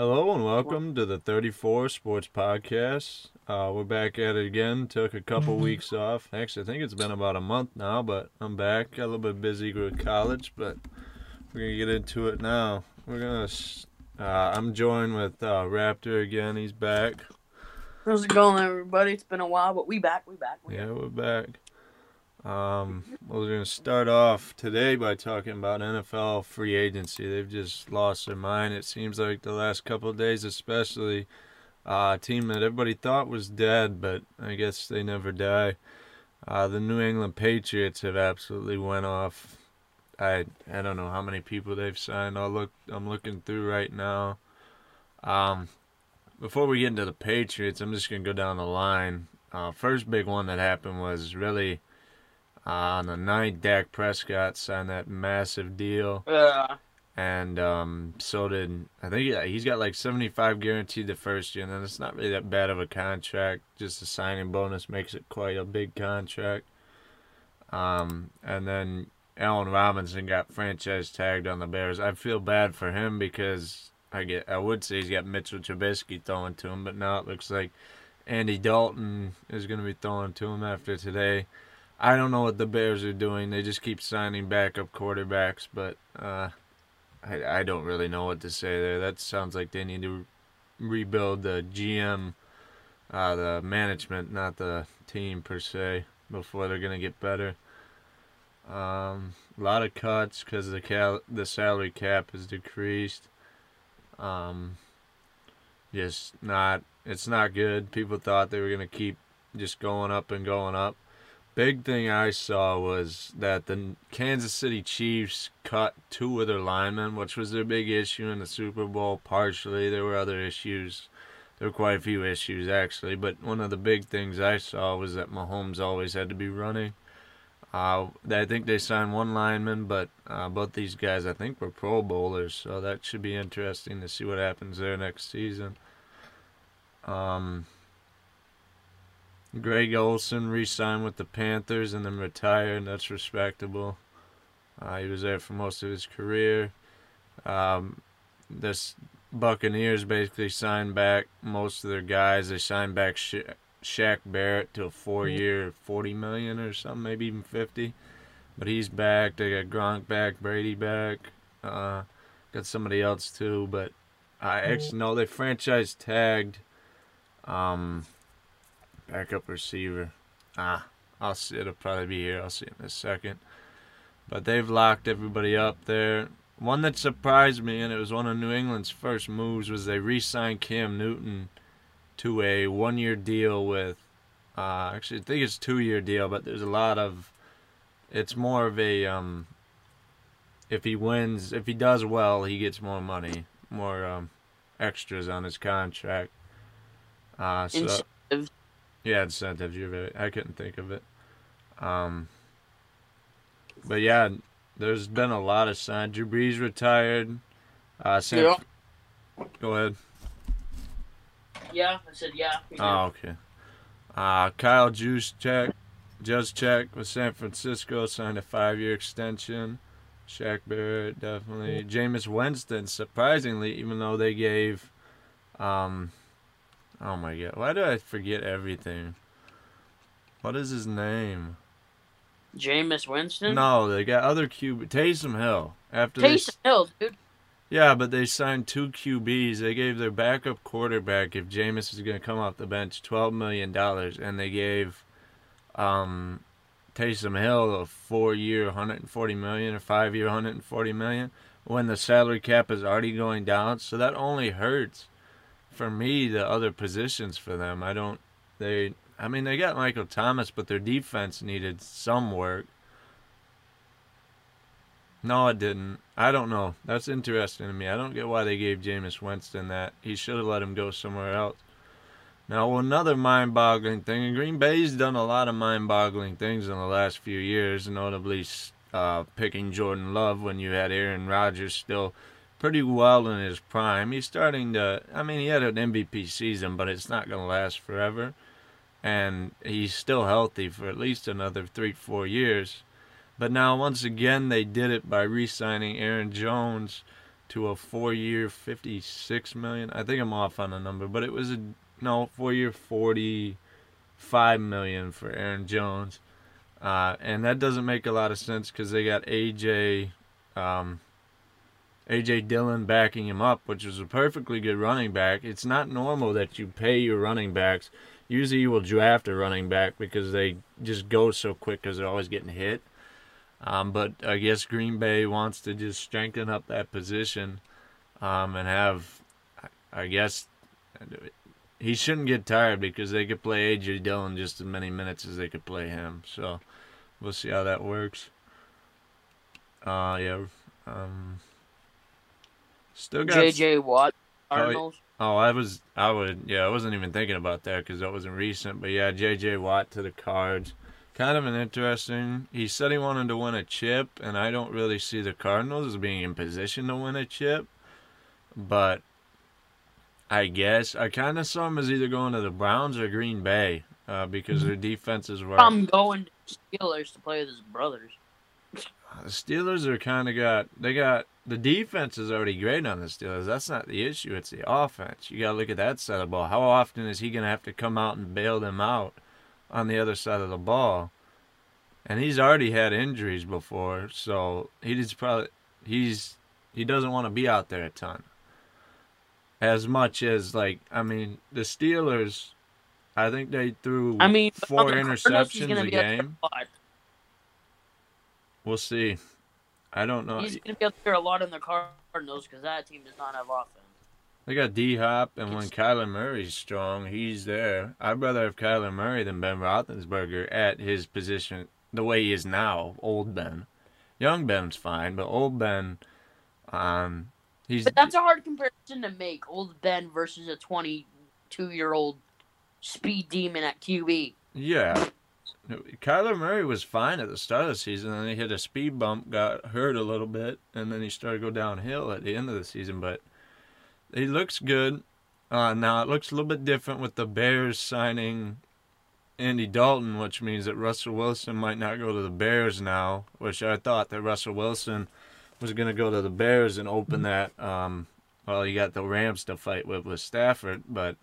Hello and welcome to the 34 Sports Podcast. Uh, we're back at it again. Took a couple weeks off. Actually, I think it's been about a month now, but I'm back. Got a little bit busy with college, but we're gonna get into it now. We're gonna. Uh, I'm joined with uh, Raptor again. He's back. How's it going, everybody? It's been a while, but we back. We back. We Yeah, we're back. Um, we're gonna start off today by talking about NFL free agency. They've just lost their mind. It seems like the last couple days, especially uh, a team that everybody thought was dead, but I guess they never die. Uh, the New England Patriots have absolutely went off. I I don't know how many people they've signed. I'll look. I'm looking through right now. Um, before we get into the Patriots, I'm just gonna go down the line. Uh, first big one that happened was really on the ninth. Dak Prescott signed that massive deal, Uh, and um, so did I think he's got like 75 guaranteed the first year, and then it's not really that bad of a contract. Just a signing bonus makes it quite a big contract. Um, and then Allen Robinson got franchise tagged on the Bears. I feel bad for him because I get I would say he's got Mitchell Trubisky throwing to him, but now it looks like Andy Dalton is going to be throwing to him after today. I don't know what the Bears are doing. They just keep signing backup quarterbacks, but uh, I I don't really know what to say there. That sounds like they need to rebuild the GM, uh, the management, not the team per se, before they're gonna get better. Um, a lot of cuts because the cal- the salary cap is decreased. Um, just not it's not good. People thought they were gonna keep just going up and going up. Big thing I saw was that the Kansas City Chiefs cut two of their linemen, which was their big issue in the Super Bowl. Partially, there were other issues. There were quite a few issues actually, but one of the big things I saw was that Mahomes always had to be running. Uh, I think they signed one lineman, but uh, both these guys I think were Pro Bowlers, so that should be interesting to see what happens there next season. Um, Greg Olsen re-signed with the Panthers and then retired. That's respectable. Uh, he was there for most of his career. Um, this Buccaneers basically signed back most of their guys. They signed back Sha- Shaq Barrett to a four-year, forty million or something, maybe even fifty. But he's back. They got Gronk back, Brady back. Uh, got somebody else too, but I actually no, they franchise tagged. Um, backup receiver. Ah, I'll see. It'll probably be here. I'll see in a second. But they've locked everybody up there. One that surprised me, and it was one of New England's first moves, was they re-signed Cam Newton to a one-year deal with. Uh, actually, I think it's two-year deal, but there's a lot of. It's more of a. Um, if he wins, if he does well, he gets more money, more um, extras on his contract. Uh, so. Incentive. Yeah, incentives. You're right. I couldn't think of it. Um, but yeah, there's been a lot of signs. Drew Brees retired. Uh, San Yeah. Go ahead. Yeah, I said yeah. Oh, okay. Uh, Kyle Juszczyk, Juszczyk with San Francisco signed a five-year extension. Shaq Barrett definitely. Jameis Winston, surprisingly, even though they gave, um, oh my god, why do I forget everything? What is his name? Jameis Winston. No, they got other QB Taysom Hill. After they, Taysom Hill, dude. yeah, but they signed two QBs. They gave their backup quarterback, if Jameis is going to come off the bench, twelve million dollars, and they gave um, Taysom Hill a four-year, $140 million, or five-year, 140 million, when the salary cap is already going down. So that only hurts for me the other positions for them. I don't. They. I mean, they got Michael Thomas, but their defense needed some work. No, it didn't. I don't know. That's interesting to me. I don't get why they gave Jameis Winston that. He should have let him go somewhere else. Now, another mind boggling thing, and Green Bay's done a lot of mind boggling things in the last few years, notably uh, picking Jordan Love when you had Aaron Rodgers still pretty well in his prime. He's starting to, I mean, he had an MVP season, but it's not going to last forever. And he's still healthy for at least another three, four years. But now, once again, they did it by re signing Aaron Jones to a four-year, fifty-six million. I think I'm off on the number, but it was a no four-year, forty-five million for Aaron Jones, uh, and that doesn't make a lot of sense because they got AJ. Um, AJ Dillon backing him up, which is a perfectly good running back. It's not normal that you pay your running backs. Usually you will draft a running back because they just go so quick because they're always getting hit. Um, but I guess Green Bay wants to just strengthen up that position um, and have, I guess, he shouldn't get tired because they could play AJ Dillon just as many minutes as they could play him. So we'll see how that works. Uh, yeah. Um, Still got JJ Watt Cardinals. Oh, oh, I was I would yeah I wasn't even thinking about that because that wasn't recent. But yeah, JJ Watt to the Cards. Kind of an interesting. He said he wanted to win a chip, and I don't really see the Cardinals as being in position to win a chip. But I guess I kind of saw him as either going to the Browns or Green Bay uh, because their defenses were. I'm going to Steelers to play with his brothers. The Steelers are kind of got they got the defense is already great on the Steelers. That's not the issue. It's the offense. You got to look at that side of the ball. How often is he going to have to come out and bail them out on the other side of the ball? And he's already had injuries before, so he's probably he's he doesn't want to be out there a ton. As much as like I mean, the Steelers, I think they threw I mean four interceptions a game. We'll see. I don't know. He's going to be up there a lot in the Cardinals because that team does not have offense. They got D Hop, and when Kyler Murray's strong, he's there. I'd rather have Kyler Murray than Ben Roethlisberger at his position, the way he is now. Old Ben, young Ben's fine, but old Ben, um, he's. But that's a hard comparison to make. Old Ben versus a twenty-two-year-old speed demon at QB. Yeah, Kyler Murray was fine at the start of the season, and he hit a speed bump, got hurt a little bit, and then he started to go downhill at the end of the season. But he looks good. Uh, now it looks a little bit different with the Bears signing Andy Dalton, which means that Russell Wilson might not go to the Bears now. Which I thought that Russell Wilson was going to go to the Bears and open that. Um, well, you got the Rams to fight with with Stafford, but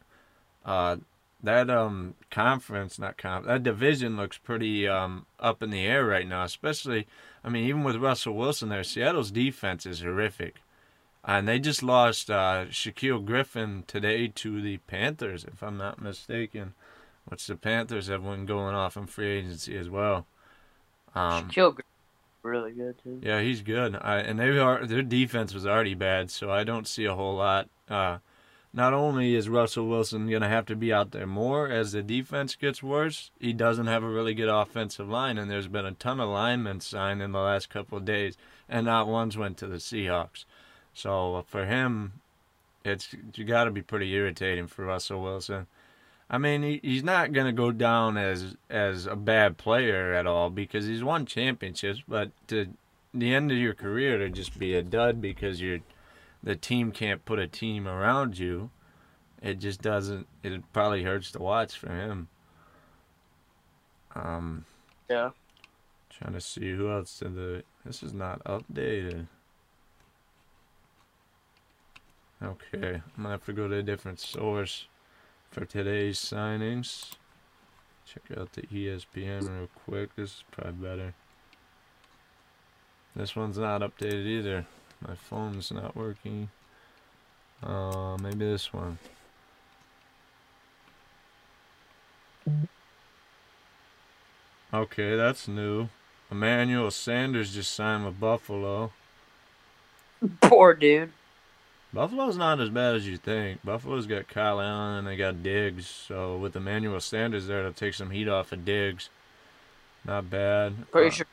uh, that um conference, not conf, that division looks pretty um up in the air right now. Especially, I mean, even with Russell Wilson there, Seattle's defense is horrific, and they just lost uh, Shaquill Griffin today to the Panthers, if I'm not mistaken. Which the Panthers have one going off in free agency as well. Um, Shaquill Griffin really good too. Yeah, he's good. I, and they are their defense was already bad, so I don't see a whole lot. Uh, not only is Russell Wilson going to have to be out there more as the defense gets worse, he doesn't have a really good offensive line, and there's been a ton of linemen signed in the last couple of days, and not one's went to the Seahawks. So uh, for him, it's you got to be pretty irritating for Russell Wilson. I mean, he, he's not going to go down as as a bad player at all because he's won championships, but to the end of your career to just be a dud because you're the team can't put a team around you, it just doesn't. It probably hurts to watch for him. Um. Yeah. Trying to see who else did the. This is not updated. Okay, I'm gonna have to go to a different source for today's signings. Check out the ESPN real quick. This is probably better. This one's not updated either. My phone's not working. Uh, maybe this one. Okay, that's new. Emmanuel Sanders just signed with Buffalo. Poor dude. Buffalo's not as bad as you think. Buffalo's got Kyle Allen and they got Diggs. So with Emmanuel Sanders there, to take some heat off of Diggs. Not bad. Pretty uh, sure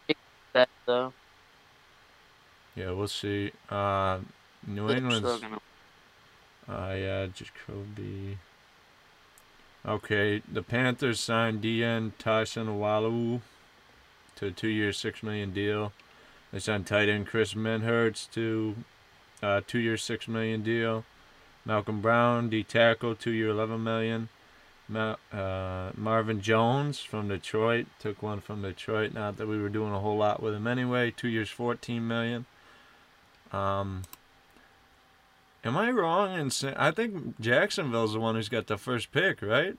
that though. Yeah, we'll see. Uh, New England's. Uh, yeah, Jacoby. Okay, the Panthers signed DN Tagovailoa to a two-year, six million deal. They signed tight end Chris Manhertz to a uh, two-year, six million deal. Malcolm Brown, D tackle, two-year, eleven million. Ma- uh, Marvin Jones from Detroit took one from Detroit. Not that we were doing a whole lot with him anyway. Two years, fourteen million. Um, Am I wrong in saying I think Jacksonville's the one who's got the first pick, right?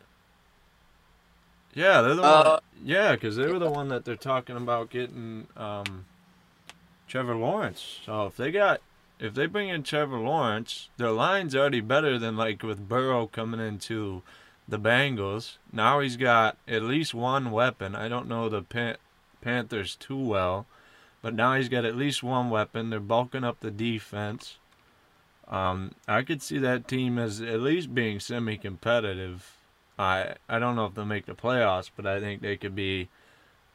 Yeah, they're the one. Uh, Yeah, because they were the one that they're talking about getting um, Trevor Lawrence. So if they got, if they bring in Trevor Lawrence, their line's already better than like with Burrow coming into the Bengals. Now he's got at least one weapon. I don't know the Pan- Panthers too well, but now he's got at least one weapon. They're bulking up the defense. Um, I could see that team as at least being semi-competitive. I I don't know if they'll make the playoffs, but I think they could be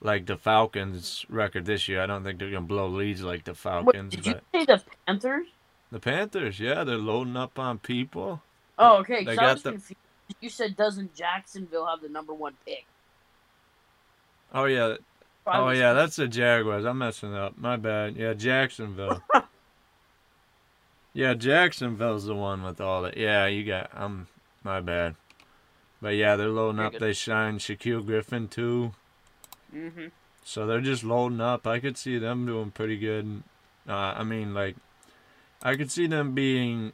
like the Falcons' record this year. I don't think they're gonna blow leads like the Wait, Falcons, did you say the Panthers? the Panthers, yeah, they're loading up on people. Oh, okay. They got was the- confused. You said doesn't Jacksonville have the number one pick? Oh yeah, I oh yeah, that's the Jaguars. I'm messing up. My bad. Yeah, Jacksonville. yeah, Jacksonville's the one with all that. Yeah, you got. I'm my bad. But yeah, they're loading You're up. good. They signed Shaquill Griffin too. Mm-hmm. So they're just loading up. I could see them doing pretty good. Uh, I mean, like, I could see them being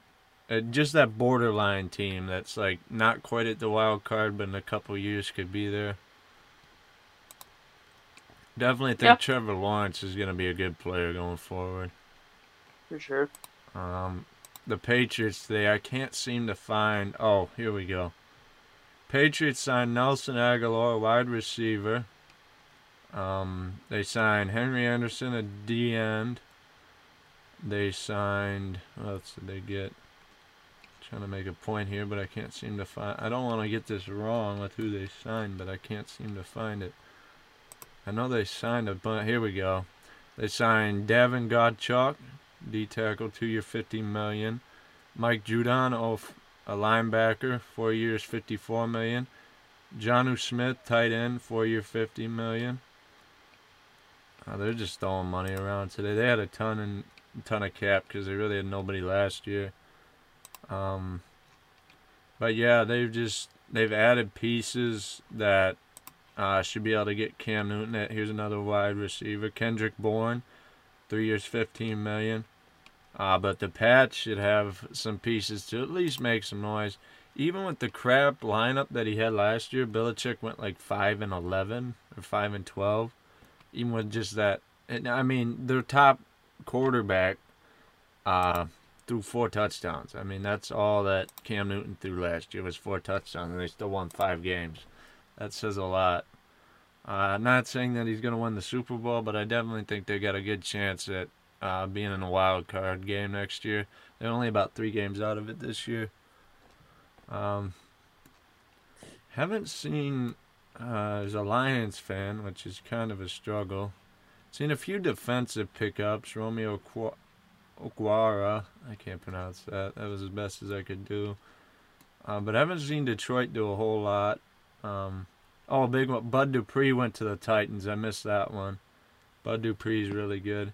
uh, just that borderline team that's like not quite at the wild card, but in a couple years could be there. Definitely think Yeah. Trevor Lawrence is going to be a good player going forward. For sure. Um, the Patriots, they I can't seem to find. Oh, here we go. Patriots signed Nelson Agholor, wide receiver. Um, they signed Henry Anderson, a D end. They signed. What else did they get? trying to make a point here, but I can't seem to find. I don't want to get this wrong with who they signed, but I can't seem to find it. I know they signed a bunch. Here we go. They signed Davon Godchaux, D tackle, two year, fifty million. Mike Judon, off a linebacker, four years, fifty-four million. Jonnu Smith, tight end, four year, fifty million. Uh, they're just throwing money around today. They had a ton and ton of cap because they really had nobody last year. Um, but yeah, they've just they've added pieces that uh, should be able to get Cam Newton. At, here's another wide receiver, Kendrick Bourne, three years, fifteen million. Uh, but the Pats should have some pieces to at least make some noise. Even with the crap lineup that he had last year, Belichick went like five and eleven or five and twelve. Even with just that, and I mean their top quarterback uh, threw four touchdowns. I mean that's all that Cam Newton threw last year was four touchdowns, and they still won five games. That says a lot. Uh, not saying that he's going to win the Super Bowl, but I definitely think they got a good chance at uh, being in a wild card game next year. They're only about three games out of it this year. Um, haven't seen uh, as a Lions fan, which is kind of a struggle. Seen a few defensive pickups. Romeo Qu- Okwara, I can't pronounce that. That was as best as I could do. Uh, but haven't seen Detroit do a whole lot. Um, oh, big one. Bud Dupree went to the Titans. I missed that one. Bud Dupree's really good.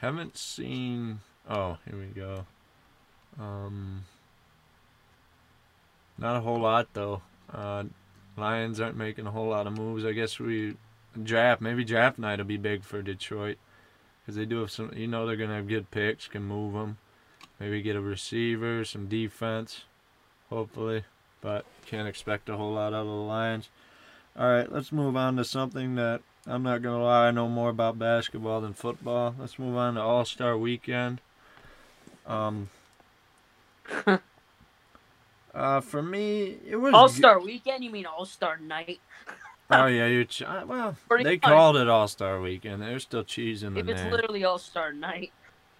Haven't seen. Oh, here we go. Um, not a whole lot though. Uh, Lions aren't making a whole lot of moves. I guess we draft. Maybe draft night will be big for Detroit because they do have some. You know they're gonna have good picks. Can move them. Maybe get a receiver, some defense. Hopefully, but can't expect a whole lot out of the Lions. All right, let's move on to something that I'm not gonna lie. I know more about basketball than football. Let's move on to All Star Weekend. Um. uh, for me, it was All g- Star Weekend? You mean All Star Night? Oh yeah, you. Ch- uh, well, Pretty they much. called it All Star Weekend. They're still cheesing If in it's literally All Star Night.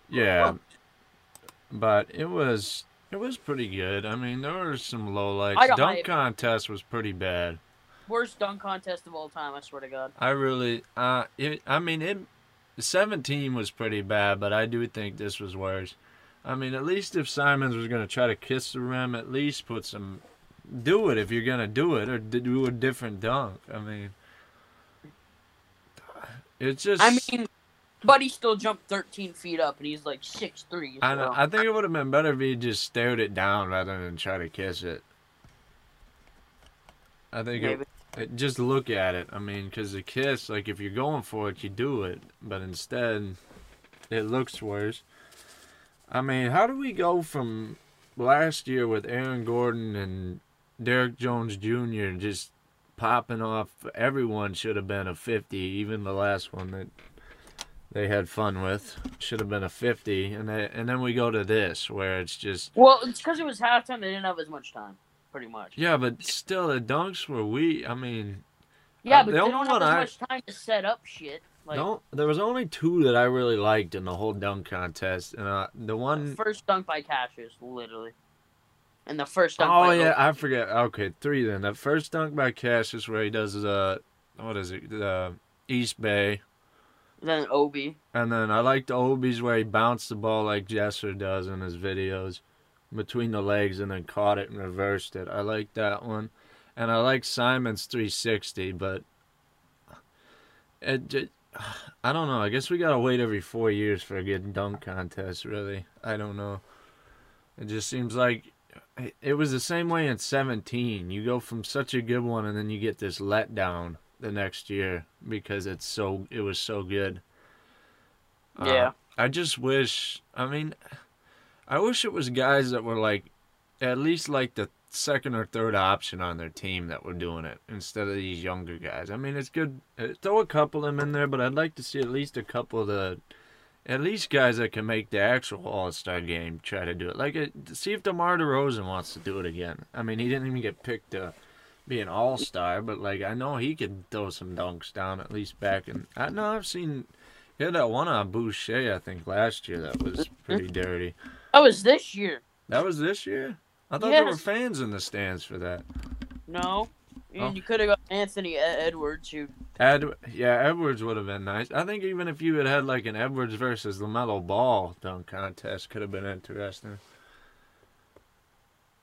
Yeah, but it was it was pretty good. I mean, there were some lowlights. I Dunk hype. contest was pretty bad. Worst dunk contest of all time, I swear to God. I really, uh, it, I mean, it. Seventeen was pretty bad, but I do think this was worse. I mean, at least if Simons was gonna try to kiss the rim, at least put some, do it if you're gonna do it, or do a different dunk. I mean, it's just. I mean, but he still jumped 13 feet up, and he's like 6'3". I, know, so- I think it would have been better if he just stared it down rather than try to kiss it. I think it, it, just look at it. I mean, because the kiss, like if you're going for it, you do it. But instead, it looks worse. I mean, how do we go from last year with Aaron Gordon and Derrick Jones Jr. just popping off? Everyone should have been a 50, even the last one that they had fun with should have been a 50 and they, and then we go to this where it's just Well, it's because it was halftime. They didn't have as much time, pretty much. yeah but still the dunks were we i mean Yeah, Uh, but the they don't have one as I- much time to set up shit. Like no there was only two that i really liked in the whole dunk contest and uh, the one first dunk by Cassius, literally, and the first dunk. oh yeah i forget okay three then the first dunk by cassius where he does uh what is it the east bay Then Obi. and then i liked obi's where he bounced the ball like jesser does in his videos between the legs and then caught it and reversed it. I like that one. And i like simon's 360 but it just, i don't know. I guess we gotta wait every four years for a good dunk contest really. I don't know. It just seems like it was the same way in 17 you go from such a good one and then you get this letdown the next year because it's so it was so good Uh, Yeah. i just wish i mean i wish it was guys that were like at least like the second or third option on their team that were doing it instead of these younger guys. I mean, it's good. uh, Throw a couple of them in there, but I'd like to see at least a couple of the, at least guys that can make the actual All Star game try to do it. Like, uh, see if DeMar DeRozan wants to do it again. I mean, he didn't even get picked to be an All Star, but like I know he could throw some dunks down at least back. And I know I've seen. He had that one on Boucher, I think, last year that was pretty mm-hmm. dirty. That was this year. That was this year? I thought there were fans in the stands for that. No. And Oh. you could have got Anthony Edwards, who Ed, yeah, Edwards would have been nice. I think even if you had had like an Edwards versus Lamelo Ball dunk contest, could have been interesting.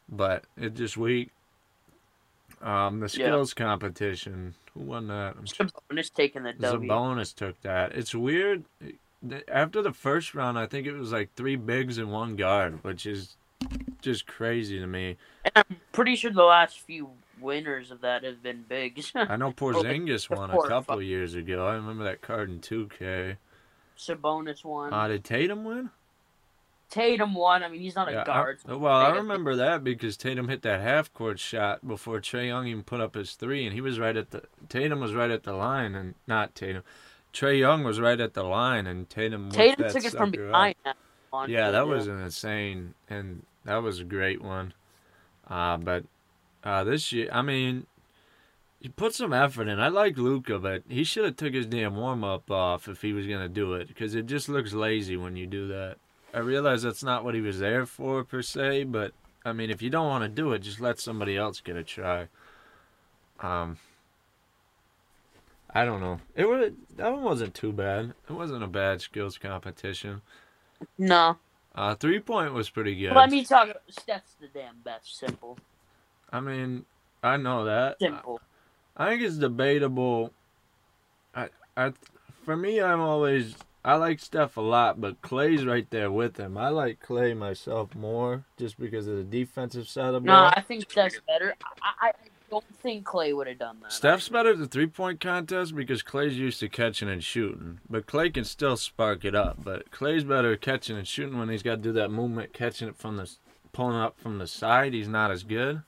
But it just weak. Um, the Yeah. skills competition. Who won that? I'm sure Sabonis taking the W. Sabonis took that. It's weird. After the first round, I think it was like three bigs and one guard, which is just crazy to me. And I'm pretty sure the last few winners of that have been bigs. I know Porzingis won a couple years ago. I remember that card in 2K. Sabonis won. Uh, did Tatum win? Tatum won. I mean, he's not a Yeah, I- guard. well, I remember that because Tatum hit that half court shot before Trae Young even put up his three, and he was right at the Tatum was right at the line, and not Tatum. Trae Young was right at the line, and Tatum. Tatum took it from behind. that one. Yeah, that was an insane, and that was a great one. Uh, but uh, this year, I mean, he put some effort in. I like Luka, but he should have took his damn warm up off if he was gonna do it, because it just looks lazy when you do that. I realize that's not what he was there for per se, but I mean, if you don't want to do it, just let somebody else get a try. Um, I don't know. It was that one wasn't too bad. It wasn't a bad skills competition. No. Uh, three point was pretty good. Let me talk. Steph's the damn best. Simple. I mean, I know that. Simple. I think it's debatable. I, I, for me, I'm always I like Steph a lot, but Clay's right there with him. I like Clay myself more, just because of the defensive side of the No, ball. I think Steph's better. I, I don't think Clay would have done that. Steph's better at the three point contest because Clay's used to catching and shooting. But Clay can still spark it up. But Clay's better at catching and shooting when he's got to do that movement, catching it from the pulling up from the side. He's not as good.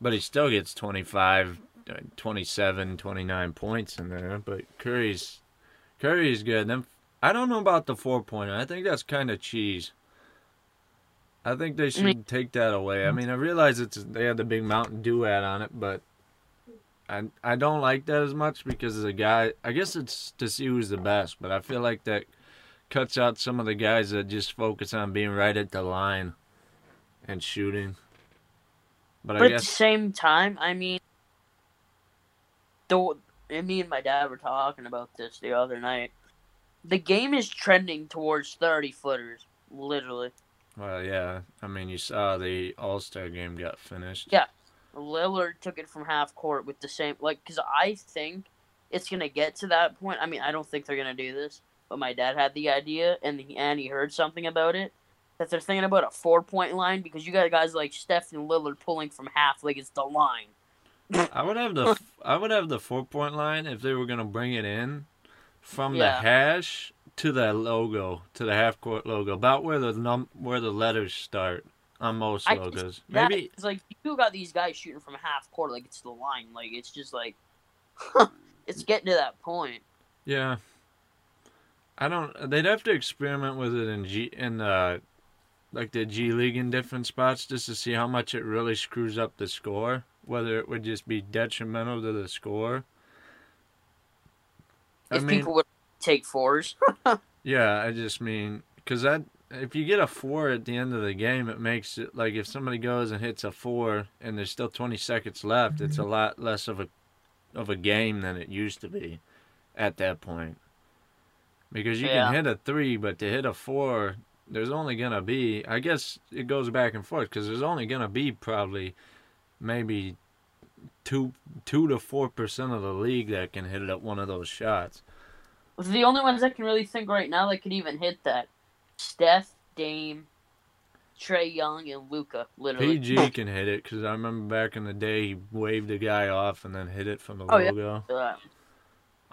But he still gets 25, uh, 27, 29 points in there. But Curry's Curry's good. Then I don't know about the four pointer. I think that's kind of cheese. I think they should mean- take that away. I mean, I realize it's they had the big Mountain Dew ad on it, but I I don't like that as much because as a guy, I guess it's to see who's the best, but I feel like that cuts out some of the guys that just focus on being right at the line and shooting. But, But at the same time, I mean, the me and my dad were talking about this the other night. The game is trending towards thirty footers, literally. well, yeah. I mean, you saw the All Star game got finished. Yeah. Lillard took it from half court with the same like because I think it's gonna get to that point. I mean, I don't think they're gonna do this, but my dad had the idea and he, and he heard something about it that they're thinking about a four point line because you got guys like Steph and Lillard pulling from half like it's the line. I would have the I would have the four point line if they were gonna bring it in from the hash to the logo, to the half court logo, about where the num where the letters start on most I logos. just, that, Maybe it's like you got these guys shooting from half court, like it's the line. Like it's just like it's getting to that point. yeah. I don't. They'd have to experiment with it in G in uh, like the G League in different spots just to see how much it really screws up the score. Whether it would just be detrimental to the score. I If mean, people would take fours, Yeah, I just mean because that if you get a four at the end of the game, it makes it like if somebody goes and hits a four and there's still 20 seconds left, it's a mm-hmm. lot less of a of a game than it used to be at that point. Because you Yeah. can hit a three, but to hit a four, there's only gonna be I guess it goes back and forth because there's only gonna be probably maybe two two to four percent of the league that can hit it at one of those shots. the only ones I can really think right now that could even hit that: Steph, Dame, Trae Young, and Luka. Literally. PG can hit it because I remember back in the day he waved a guy off and then hit it from the Oh, yeah. logo. Uh,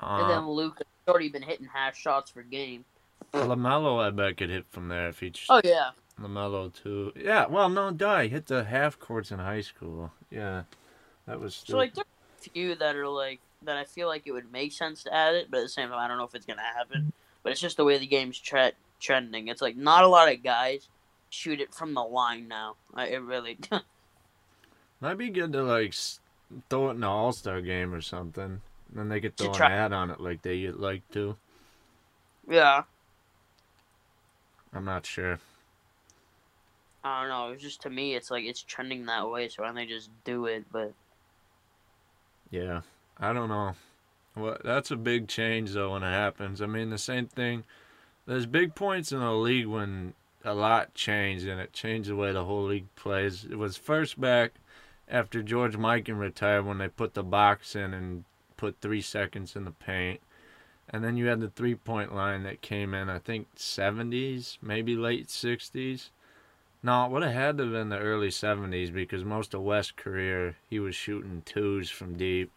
and Uh, then Luka already been hitting half shots per game. Lamelo, I bet could hit from there if he. Just, Oh yeah. Lamelo too. Yeah, well, no, die hit the half courts in high school. Yeah, that was. So like there's a few that are like that I feel like it would make sense to add it, but at the same time I don't know if it's gonna happen. But it's just the way the game's tre- trending. It's like not a lot of guys shoot it from the line now. I, it really. might be good to like throw it in an All Star game or something. Then they could throw an ad on it like they like to. yeah. I'm not sure. I don't know. It's just to me, it's like it's trending that way. So why don't they just do it? But Yeah, I don't know. Well, that's a big change though when it happens. I mean, the same thing. There's big points in the league when a lot changed and it changed the way the whole league plays. It was first back after George Mikan retired when they put the box in and put three seconds in the paint. And then you had the three point line that came in, I think, 70s, maybe late 60s. No, it would have had to have been the early 70s because most of West's career, he was shooting twos from deep.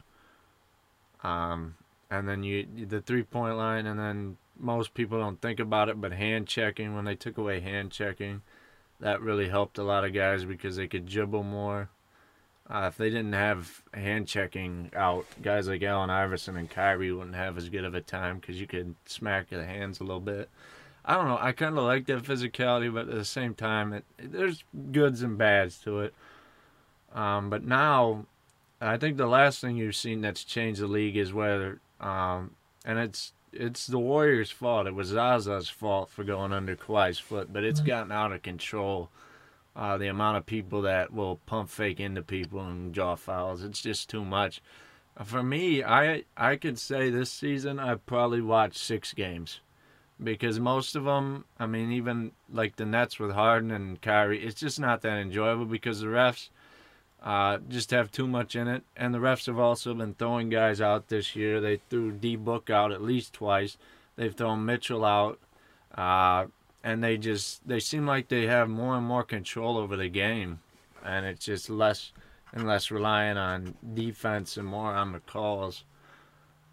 Um, and then you the three point line, and then most people don't think about it, but hand checking, when they took away hand checking, that really helped a lot of guys because they could dribble more. Uh, if they didn't have hand checking out, guys like Allen Iverson and Kyrie wouldn't have as good of a time because you could smack the hands a little bit. I don't know. I kind of like that physicality, but at the same time, it, there's goods and bads to it. Um, but now, I think the last thing you've seen that's changed the league is whether, um, and it's it's the Warriors' fault. It was Zaza's fault for going under Kawhi's foot, but it's gotten out of control. Uh, the amount of people that will pump fake into people and draw fouls, it's just too much. For me, I I could say this season I've probably watched six games because most of them, I mean, even like the Nets with Harden and Kyrie, it's just not that enjoyable because the refs uh, just have too much in it, and the refs have also been throwing guys out this year. They threw D Book out at least twice. They've thrown Mitchell out, uh, and they just they seem like they have more and more control over the game, and it's just less and less relying on defense and more on the calls.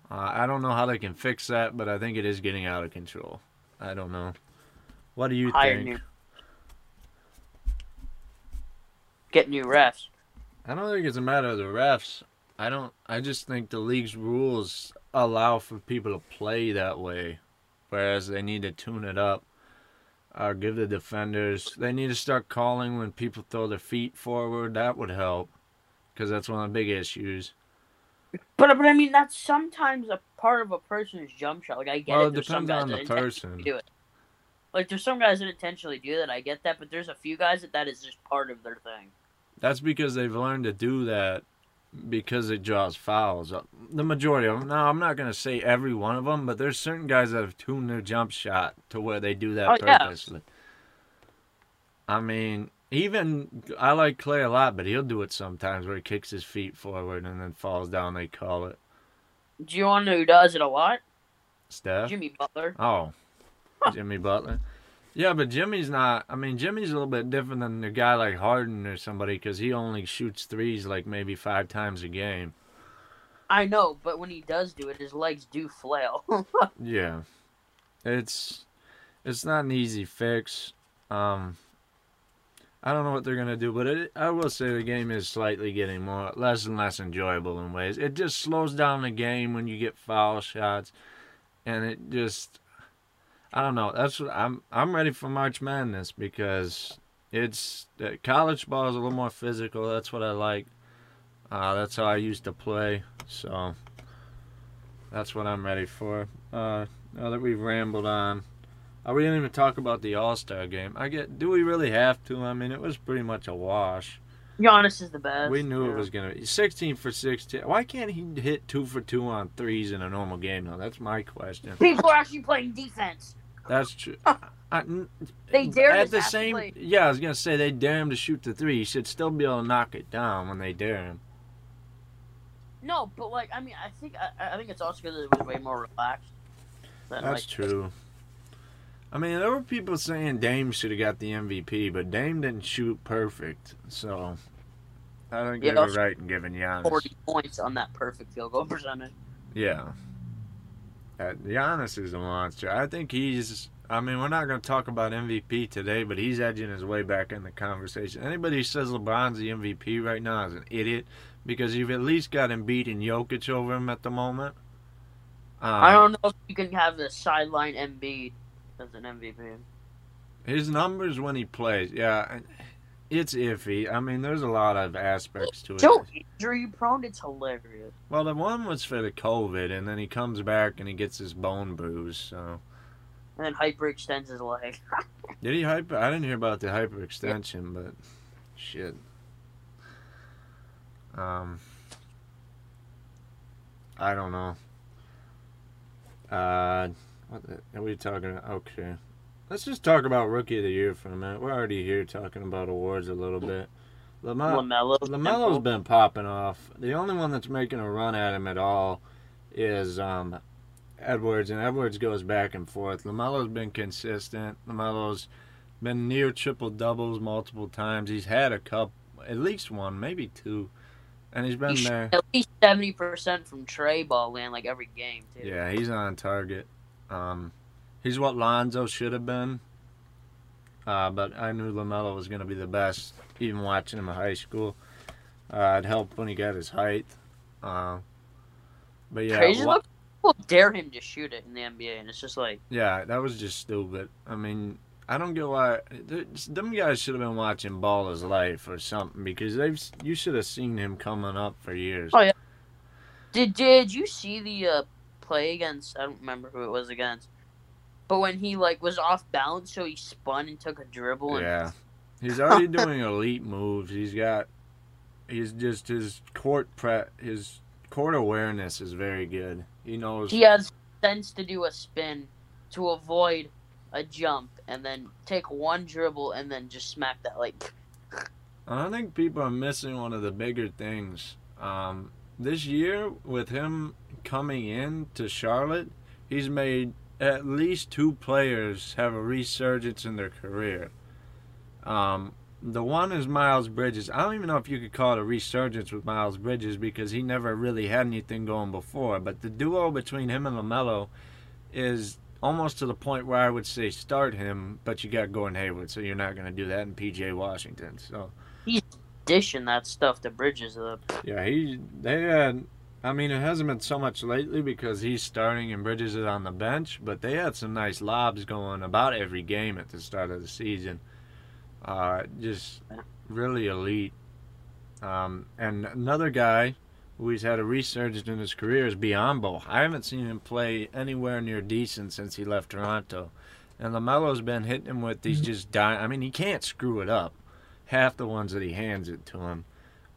Uh, I don't know how they can fix that, but I think it is getting out of control. I don't know. What do you hire think? new, get new refs. I don't think it's a matter of the refs. I don't. I just think the league's rules allow for people to play that way, whereas they need to tune it up. Or give the defenders. They need to start calling when people throw their feet forward. That would help, because that's one of the big issues. But but I mean that's sometimes a part of a person's jump shot. Like I get Well, it. it There's some depends on the person. Do it. Like there's some guys that intentionally do that. I get that, but there's a few guys that that is just part of their thing. That's because they've learned to do that because it draws fouls. Uh, The majority of them. Now, I'm not going to say every one of them, but there's certain guys that have tuned their jump shot to where they do that Oh, yeah. purposely. I mean, even I like Clay a lot, but he'll do it sometimes where he kicks his feet forward and then falls down. They call it Do you want to know who does it a lot? Steph. Jimmy Butler. Oh, Jimmy Butler. Yeah, but Jimmy's not. I mean, Jimmy's a little bit different than a guy like Harden or somebody because he only shoots threes like maybe five times a game. I know, but when he does do it, his legs do flail. Yeah. it's it's not an easy fix. Um, I don't know what they're gonna do, but it, I will say the game is slightly getting more less and less enjoyable in ways. It just slows down the game when you get foul shots, and it just I don't know. That's what I'm I'm ready for March Madness because it's uh, college ball is a little more physical. That's what I like. Uh, that's how I used to play. So that's what I'm ready for. Uh, now that we've rambled on, uh, we didn't even talk about the All Star game. I get. Do we really have to? I mean, it was pretty much a wash. Giannis is the best. We knew yeah. it was gonna be 16 for 16. Why can't he hit two for two on threes in a normal game? Now that's my question. People are actually playing defense. That's true. I, They dare at the same. play. Yeah, I was gonna say they dare him to shoot the three. He should still be able to knock it down when they dare him. No, but like I mean, I think I, I think it's also because it was way more relaxed. Than, That's like, true. I mean, there were people saying Dame should have got the MVP, but Dame didn't shoot perfect, so I don't Yeah, get it right in giving Giannis. Forty points on that perfect field goal percentage. Yeah. Uh, Giannis is a monster. I think he's. I mean, we're not going to talk about MVP today, but he's edging his way back in the conversation. Anybody who says LeBron's the MVP right now is an idiot because you've at least got Embiid and Jokic over him at the moment. Um, I don't know if you can have the sideline Embiid as an MVP. His numbers when he plays, yeah, it's iffy. I mean, there's a lot of aspects to it. So injury prone, it's hilarious. Well, the one was for the COVID, and then he comes back and he gets his bone bruised. So And then hyperextends his leg. did he hyper? I didn't hear about the hyperextension, but shit. Um, I don't know. Uh, what the, are we talking? About? Okay, let's just talk about rookie of the year for a minute. We're already here talking about awards a little bit. Lamelo. Lamelo's been popping off. The only one that's making a run at him at all is um, Edwards, and Edwards goes back and forth. Lamelo's been consistent. Lamelo's been near triple doubles multiple times. He's had a cup, at least one, maybe two, and he's been He shoot there. At least seventy percent from Trey ball land like every game too. Yeah, he's on target. Um, he's what Lonzo should have been. Uh, but I knew Lamelo was going to be the best, even watching him in high school. Uh, it helped when he got his height. Uh, but yeah, Crazy wa-. People dare him to shoot it in the NBA, and it's just like yeah, that was just stupid. I mean, I don't get why them guys should have been watching Ball is Life or something because they've you should have seen him coming up for years. Oh, yeah. Did did you see the uh, play against? I don't remember who it was against, but when he like was off balance, so he spun and took a dribble. And, Yeah, he's already doing elite moves. He's got, he's just his court pre, his court awareness is very good. He knows. He has sense to do a spin to avoid a jump, and then take one dribble and then just smack that like. I think people are missing one of the bigger things. Um, this year, with him coming in to Charlotte, he's made at least two players have a resurgence in their career. Um, the one is Miles Bridges. I don't even know if you could call it a resurgence with Miles Bridges because he never really had anything going before. But the duo between him and LaMelo is almost to the point where I would say start him, but you got Gordon Hayward, so you're not going to do that in PJ Washington. So. He's dishing that stuff to Bridges up. Yeah, he they had. I mean, it hasn't been so much lately because he's starting and Bridges is on the bench, but they had some nice lobs going about every game at the start of the season. Uh, just really elite. Um, and another guy who he's had a resurgence in his career is Biyombo. I haven't seen him play anywhere near decent since he left Toronto. And LaMelo's been hitting him with these just die. I mean, he can't screw it up. Half the ones that he hands it to him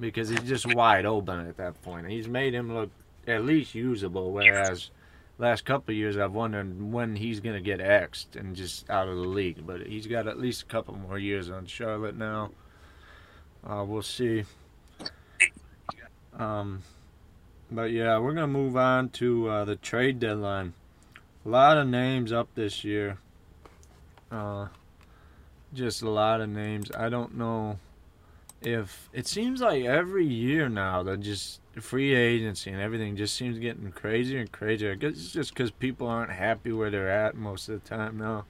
because he's just wide open at that point. He's made him look at least usable, whereas last couple years I've wondered when he's going to get X'd and just out of the league. But he's got at least a couple more years on Charlotte now. Uh, we'll see. Um, but yeah, we're going to move on to uh, the trade deadline. A lot of names up this year. Uh, just a lot of names. I don't know if it seems like every year now that just free agency and everything just seems getting crazier and crazier. I guess it's just because people aren't happy where they're at most of the time now.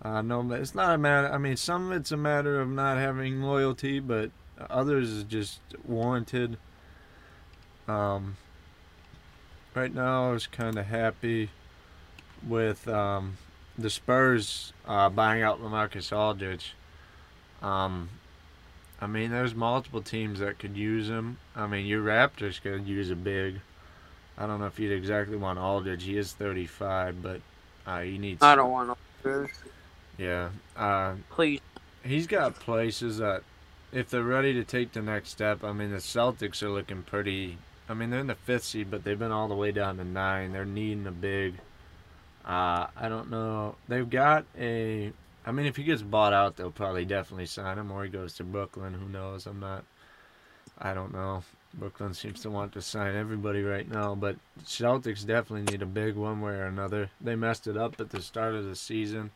Uh, no, but it's not a matter. I mean, some of it's a matter of not having loyalty, but others is just warranted. Um, right now, I was kind of happy with um, the Spurs uh, buying out LaMarcus Aldridge. Um, I mean, there's multiple teams that could use him. I mean, your Raptors could use a big. I don't know if you'd exactly want Aldridge. He is 35, but uh, he needs. I don't want Aldridge. Yeah. Uh, Please. he's got places that, if they're ready to take the next step, I mean, the Celtics are looking pretty. I mean, they're in the fifth seed, but they've been all the way down to nine. They're needing a big. Uh, I don't know. They've got a. I mean, if he gets bought out, they'll probably definitely sign him, or he goes to Brooklyn. Who knows? I'm not. I don't know. Brooklyn seems to want to sign everybody right now, but Celtics definitely need a big one way or another. They messed it up at the start of the season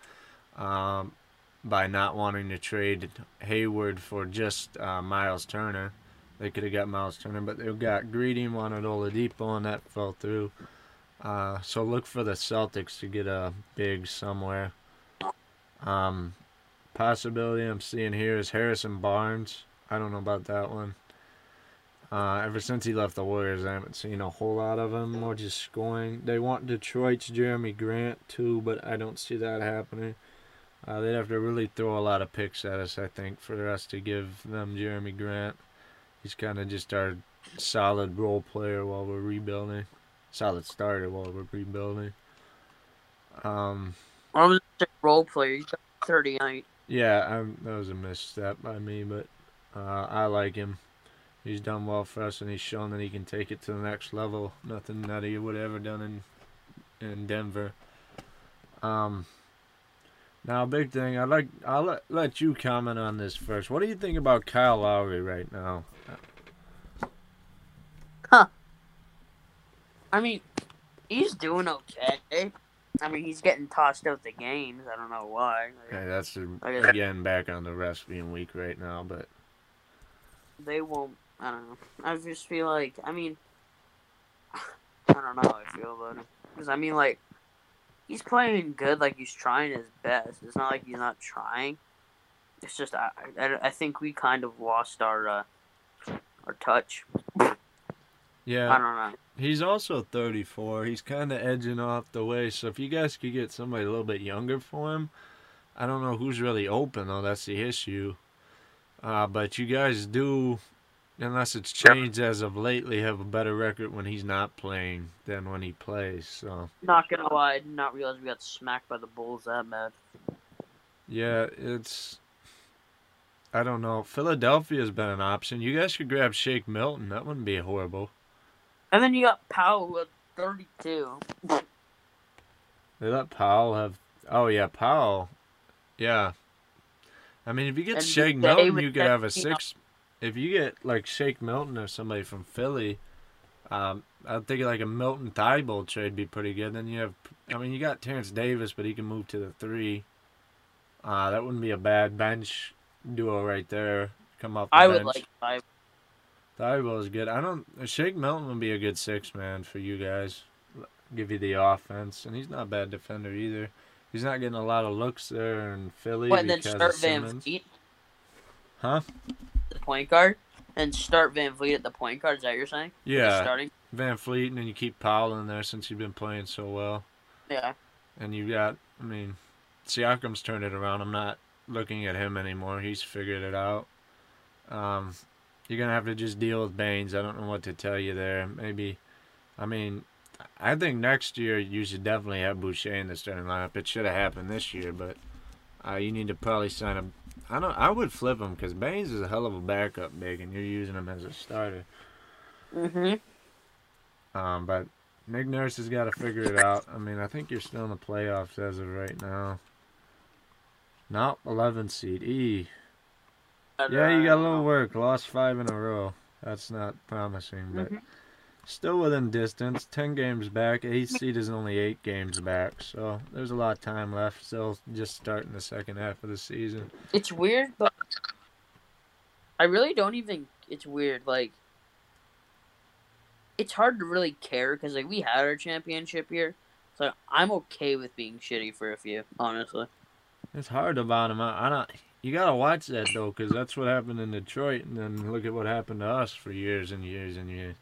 um, by not wanting to trade Hayward for just uh, Myles Turner. They could have got Myles Turner, but they got greedy wanted Oladipo, and that fell through. Uh, so look for the Celtics to get a big somewhere. Um, possibility I'm seeing here is Harrison Barnes. I don't know about that one. Uh, ever since he left the Warriors, I haven't seen a whole lot of him. or just scoring. They want Detroit's Jerami Grant too, but I don't see that happening. Uh, they'd have to really throw a lot of picks at us, I think, for us to give them Jerami Grant. He's kind of just our solid role player while we're rebuilding. Solid starter while we're rebuilding. Um, I was role play. He's 39. yeah, I'm, that was a misstep by me, but uh, I like him. He's done well for us, and he's shown that he can take it to the next level. Nothing that he would have ever done in in Denver. Um, now, big thing. I'd like I'll let, let you comment on this first. What do you think about Kyle Lowry right now? Huh. I mean, he's doing okay. I mean, he's getting tossed out the games. I don't know why. Okay, that's the- again back on the refs being weak right now, but They won't. I don't know. I just feel like. I mean, I don't know how I feel about him. Because, I mean, like, he's playing good. Like, he's trying his best. It's not like he's not trying. It's just, I, I, I think we kind of lost our, uh, our touch. Yeah, I don't know. He's also 34. He's kind of edging off the way. So if you guys could get somebody a little bit younger for him, I don't know who's really open though. That's the issue. Uh, but you guys do, unless it's changed as of lately, have a better record when he's not playing than when he plays. So Not gonna lie, I did not realize we got smacked by the Bulls that bad. yeah, it's. I don't know. Philadelphia's been an option. You guys could grab Shake Milton. That wouldn't be horrible. And then you got Powell at 32. They let Powell have. Oh yeah, Powell. Yeah. I mean, if you get And Shake Milton, you could have a six. If you get like Shake Milton or somebody from Philly, um, I think like a Milton Thibault trade be pretty good. Then you have, I mean, you got Terrence Davis, but he can move to the three. Uh, that wouldn't be a bad bench duo right there. Come off the I bench. would like five. Thibault is good. I don't. Shake Milton would be a good six man for you guys. Give you the offense, and he's not a bad defender either. He's not getting a lot of looks there in Philly What, and then start Van. Fleet, Huh? the point guard, and start VanVleet at the point guard. Is that what you're saying? Yeah, Starting? VanVleet, and then you keep Powell in there since you've been playing so well, Yeah. and you got. I mean, Siakam's turned it around. I'm not looking at him anymore. He's figured it out. Um, you're gonna have to just deal with Baynes. I don't know what to tell you there. Maybe, I mean, I think next year you should definitely have Boucher in the starting lineup. It should have happened this year, but uh, you need to probably sign him. I don't. I would flip him because Baynes is a hell of a backup big, and you're using him as a starter. Mm-hmm. Um, but Nick Nurse has got to figure it out. I mean, I think you're still in the playoffs as of right now. Not 11 seed. E. Yeah, you got a little work. Lost five in a row. That's not promising, but Mhm. still within distance. 10 games back. Eighth seed is only eight games back, so there's a lot of time left. Still just starting the second half of the season. It's weird, but I really don't even. It's weird. Like, it's hard to really care because like we had our championship year, so I'm okay with being shitty for a few, honestly. It's hard to bottom out. I don't. You gotta watch that though, because that's what happened in Detroit, and then look at what happened to us for years and years and years.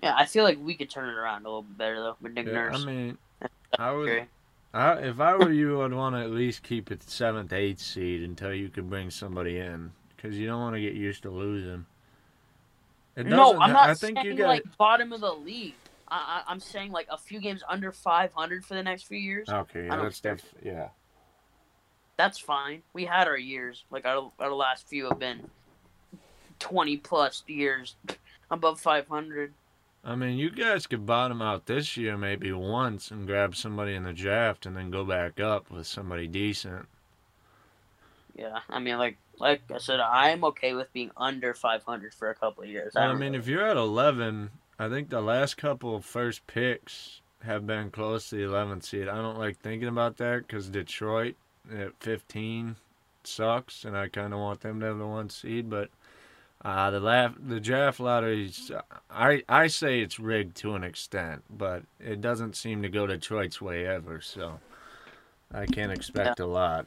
Yeah, I feel like we could turn it around a little bit better though with Nick Yeah, Nurse. I mean, I would. I, if I were you, I'd want to at least keep it seventh, eighth seed until you could bring somebody in, because you don't want to get used to losing. It No, I'm not I think saying you got. like bottom of the league. I, I I'm saying like a few games under 500 for the next few years. Okay, yeah, that's def- yeah. That's fine. We had our years. Like our our last few have been 20 plus years above 500. I mean, you guys could bottom out this year maybe once and grab somebody in the draft, and then go back up with somebody decent. Yeah, I mean like like I said, I'm okay with being under 500 for a couple of years. I don't mean, really- if you're at 11, I think the last couple of first picks have been close to the 11th seed. I don't like thinking about that because Detroit at 15 sucks, and I kind of want them to have the one seed. But uh, the la- the draft lotteries, I I say it's rigged to an extent, but it doesn't seem to go Detroit's way ever. So I can't expect a lot.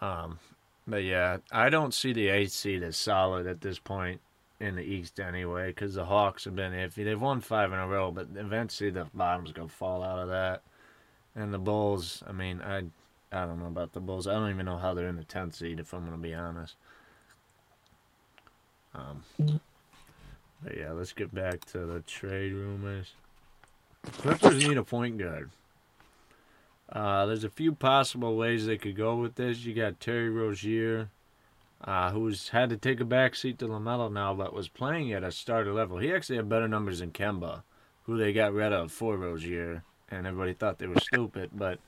Um, but yeah, I don't see the eighth seed as solid at this point in the East anyway, because the Hawks have been iffy. They've won five in a row, but eventually the bottom's gonna fall out of that. And the Bulls, I mean, I I don't know about the Bulls. I don't even know how they're in the tenth seed, if I'm gonna be honest. Um, but yeah, let's get back to the trade rumors. Clippers need a point guard. Uh, there's a few possible ways they could go with this. You got Terry Rozier, uh, who's had to take a backseat to LaMelo now, but was playing at a starter level. He actually had better numbers than Kemba, who they got rid of for Rozier, and everybody thought they were stupid. But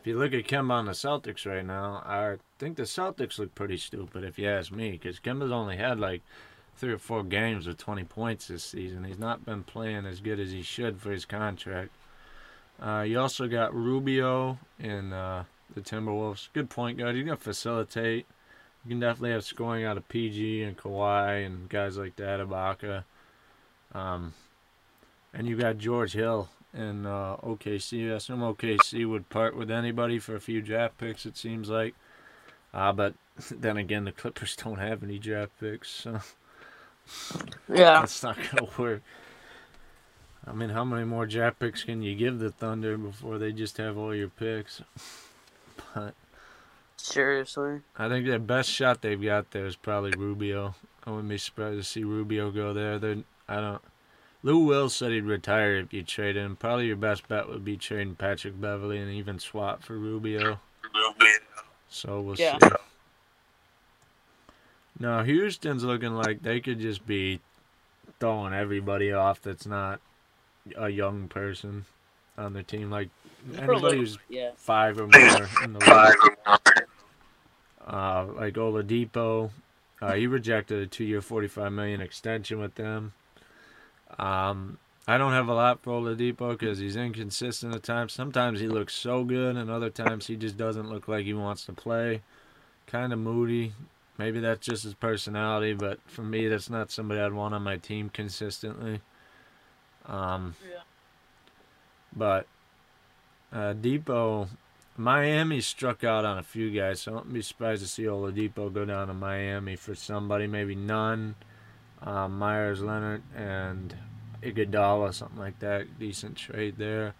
if you look at Kemba on the Celtics right now, I think the Celtics look pretty stupid, if you ask me, because Kemba's only had like three or four games with 20 points this season. He's not been playing as good as he should for his contract. Uh, you also got Rubio in uh, the Timberwolves. Good point guard. Going to facilitate. You can definitely have scoring out of PG and Kawhi and guys like that, Ibaka. Um, and you got George Hill in uh, OKC. I assume OKC would part with anybody for a few draft picks, it seems like. Uh, but then again, the Clippers don't have any draft picks, so yeah, that's not going to work. I mean, how many more draft picks can you give the Thunder before they just have all your picks? But seriously. I think the best shot they've got there is probably Rubio. I wouldn't be surprised to see Rubio go there. They're, I don't. Lou Will said he'd retire if you trade him. Probably your best bet would be trading Patrick Beverley and even swap for Rubio. So we'll Yeah. see. No, Houston's looking like they could just be throwing everybody off that's not a young person on their team. Like anybody who's yeah. five or more in the league. Uh, like Oladipo, uh, he rejected a two-year, forty-five million extension with them. Um, I don't have a lot for Oladipo because he's inconsistent at times. Sometimes he looks so good, and other times he just doesn't look like he wants to play. Kind of moody. Maybe that's just his personality, but for me, that's not somebody I'd want on my team consistently. Um, Yeah. but uh, Depot, Miami struck out on a few guys, so I wouldn't be surprised to see Oladipo go down to Miami for somebody, maybe none. Um, Meyers Leonard and Iguodala, something like that. Decent trade there.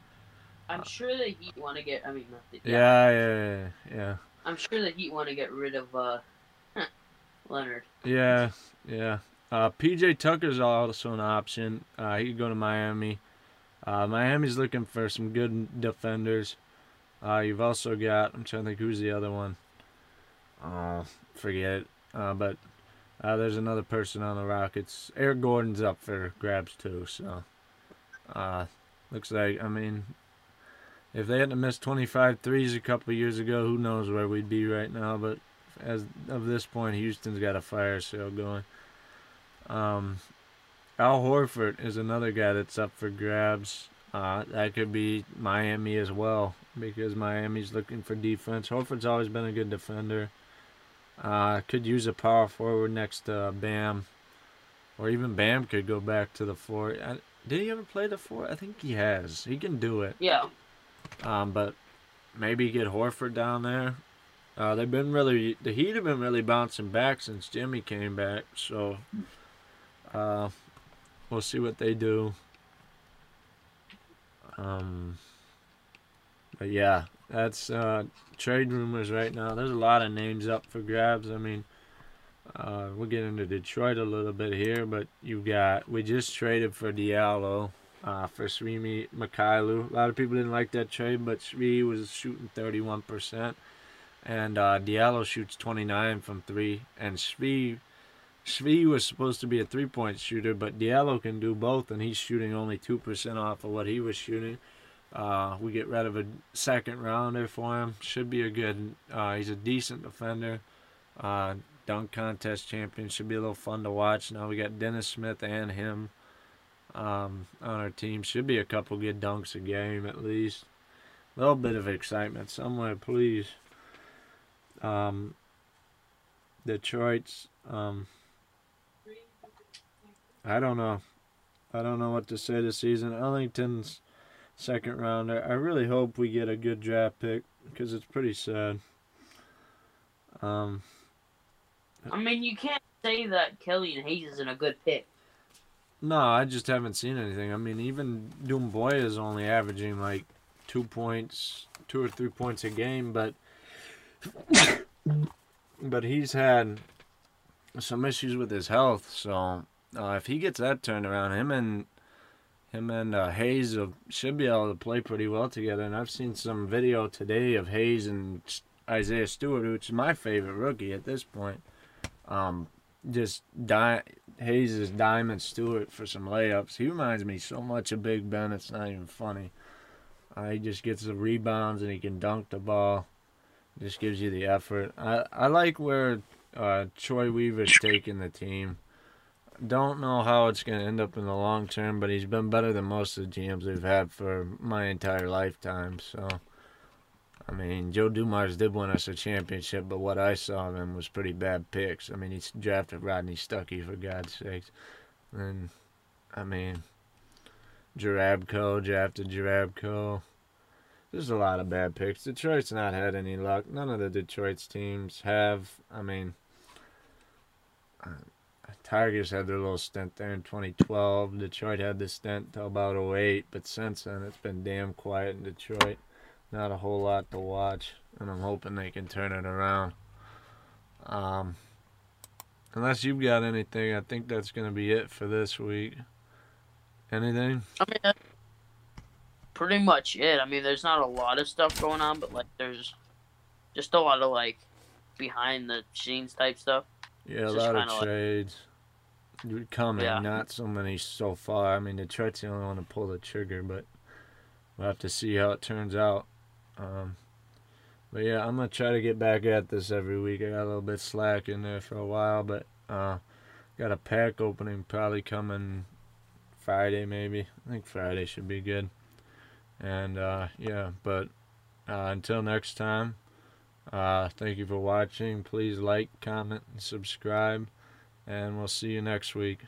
I'm sure the Heat want to get. I mean, not the, Yeah, yeah, yeah, yeah. I'm sure the Heat want to get rid of uh, Leonard. Yeah, yeah. Uh, PJ Tucker's also an option. Uh, he could go to Miami. Uh, Miami's looking for some good defenders. Uh, you've also got, I'm trying to think who's the other one. Uh, forget it. Uh, but uh, there's another person on the Rockets. Eric Gordon's up for grabs too. So uh, looks like, I mean, if they hadn't missed 25 threes a couple years ago, who knows where we'd be right now. But as of this point, Houston's got a fire sale going. Um, Al Horford is another guy that's up for grabs. Uh, that could be Miami as well because Miami's looking for defense. Horford's always been a good defender. Uh, could use a power forward next to Bam or even Bam could go back to the four. I, did he ever play the four? I think he has. He can do it. Yeah. Um, but maybe get Horford down there. Uh, they've been really the Heat have been really bouncing back since Jimmy came back. So uh, we'll see what they do. Um, but yeah, that's uh, trade rumors right now. There's a lot of names up for grabs. I mean, uh, we'll get into Detroit a little bit here, but you've got we just traded for Diallo uh, for Svi Mykhailiuk. A lot of people didn't like that trade, but Svi was shooting 31%, and uh, Diallo shoots 29 from three, and Svi. Svi was supposed to be a three-point shooter, but Diallo can do both, and he's shooting only two percent off of what he was shooting. Uh, we get rid of a second rounder for him. Should be a good. Uh, he's a decent defender. Uh, dunk contest champion. Should be a little fun to watch. Now we got Dennis Smith and him um, on our team. Should be a couple good dunks a game at least. A little bit of excitement somewhere, please. Um, Detroit's. Um, I don't know. I don't know what to say this season. Ellington's second rounder. I really hope we get a good draft pick because it's pretty sad. Um, I mean, you can't say that Killian Hayes isn't a good pick. No, I just haven't seen anything. I mean, even Doumbouya is only averaging like two points, two or three points a game, but but he's had some issues with his health. So uh, if he gets that turned around, him and him and uh, Hayes will, should be able to play pretty well together. And I've seen some video today of Hayes and Isaiah Stewart, which is my favorite rookie at this point. Um, just di- Hayes is diamond Stewart for some layups. He reminds me so much of Big Ben. It's not even funny. Uh, he just gets the rebounds and he can dunk the ball. Just gives you the effort. I I like where uh, Troy Weaver's taking the team. Don't know how it's going to end up in the long term, but he's been better than most of the GMs we've had for my entire lifetime. So, I mean, Joe Dumars did win us a championship, but what I saw of him was pretty bad picks. I mean, he drafted Rodney Stuckey for God's sakes, and I mean, Jerebko drafted Jerebko. There's a lot of bad picks. Detroit's not had any luck. None of the Detroit's teams have. I mean, Tigers had their little stint there in 2012. Detroit had the stint till about 08, but since then it's been damn quiet in Detroit. Not a whole lot to watch, and I'm hoping they can turn it around. Um, unless you've got anything, I think that's going to be it for this week. Anything? I mean, pretty much it. I mean, there's not a lot of stuff going on, but like, there's just a lot of like behind the scenes type stuff. Yeah, a It's lot of kinda like- trades. Coming, Yeah. not so many so far. I mean, Detroit's the only one to pull the trigger, but we'll have to see how it turns out. Um, but yeah, I'm gonna try to get back at this every week. I got a little bit slack in there for a while, but uh, got a pack opening probably coming Friday, maybe. I think Friday should be good. And uh, yeah, but uh, until next time. Uh, thank you for watching. Please like, comment, and subscribe. And we'll see you next week.